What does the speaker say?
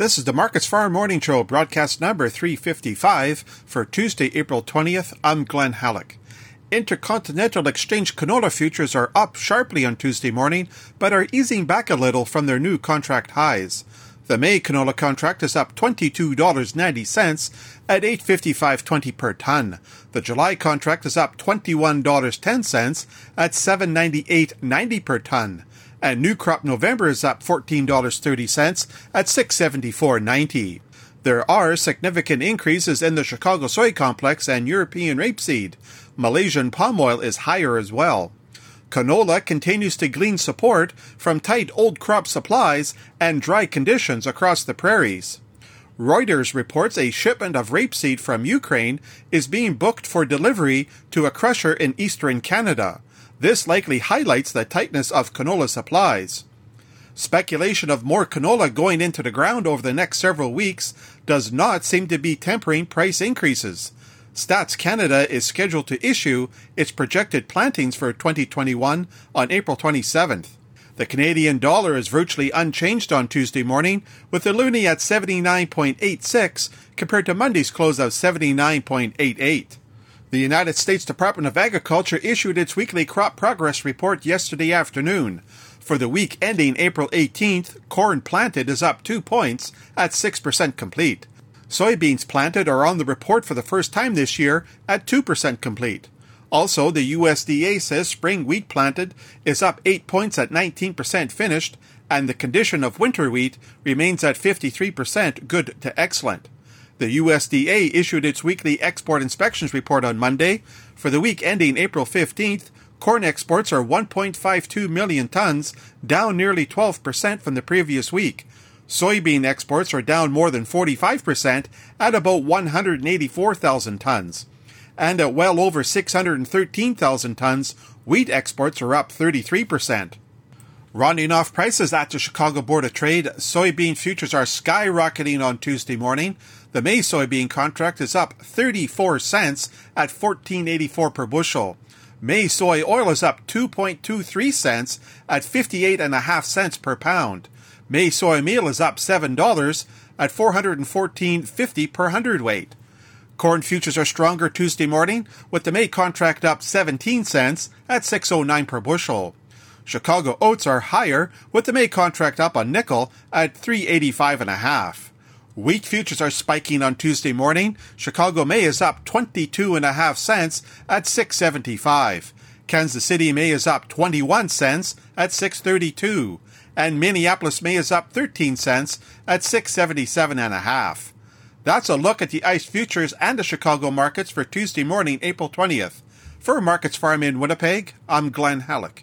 This is the Markets Farm Morning Show, broadcast number 355 for Tuesday, April 20th. I'm Glen Hallick. Intercontinental Exchange canola futures are up sharply on Tuesday morning, but are easing back a little from their new contract highs. The May canola contract is up $22.90 at 855.20 per ton. The July contract is up $21.10 at 798.90 per ton. And new crop November is up $14.30 at 674.90. There are significant increases in the Chicago soy complex and European rapeseed. Malaysian palm oil is higher as well. Canola continues to glean support from tight old crop supplies and dry conditions across the prairies. Reuters reports a shipment of rapeseed from Ukraine is being booked for delivery to a crusher in eastern Canada. This likely highlights the tightness of canola supplies. Speculation of more canola going into the ground over the next several weeks does not seem to be tempering price increases. Stats Canada is scheduled to issue its projected plantings for 2021 on April 27th. The Canadian dollar is virtually unchanged on Tuesday morning, with the loonie at 79.86 compared to Monday's close of 79.88. The United States Department of Agriculture issued its weekly crop progress report yesterday afternoon. For the week ending April 18th, corn planted is up 2 points at 6% complete. Soybeans planted are on the report for the first time this year at 2% complete. Also, the USDA says spring wheat planted is up 8 points at 19% finished, and the condition of winter wheat remains at 53% good to excellent. The USDA issued its weekly export inspections report on Monday. For the week ending April 15th, corn exports are 1.52 million tons, down nearly 12% from the previous week. Soybean exports are down more than 45% at about 184,000 tons. And at well over 613,000 tons, wheat exports are up 33%. Rounding off prices at the Chicago Board of Trade, soybean futures are skyrocketing on Tuesday morning. The May soybean contract is up 34 cents at 14.84 per bushel. May soy oil is up 2.23 cents at 58.5 cents per pound. May soy meal is up $7 at 414.50 per hundredweight. Corn futures are stronger Tuesday morning, with the May contract up 17 cents at 609 per bushel. Chicago oats are higher, with the May contract up a nickel at 385 and a half. Wheat futures are spiking on Tuesday morning. Chicago May is up 22 and a half cents at 675. Kansas City May is up 21 cents at 632 and Minneapolis May is up 13 cents at 677 and a half. That's a look at the ICE futures and the Chicago markets for Tuesday morning, April 20th. For Markets Farm in Winnipeg, I'm Glen Hallick.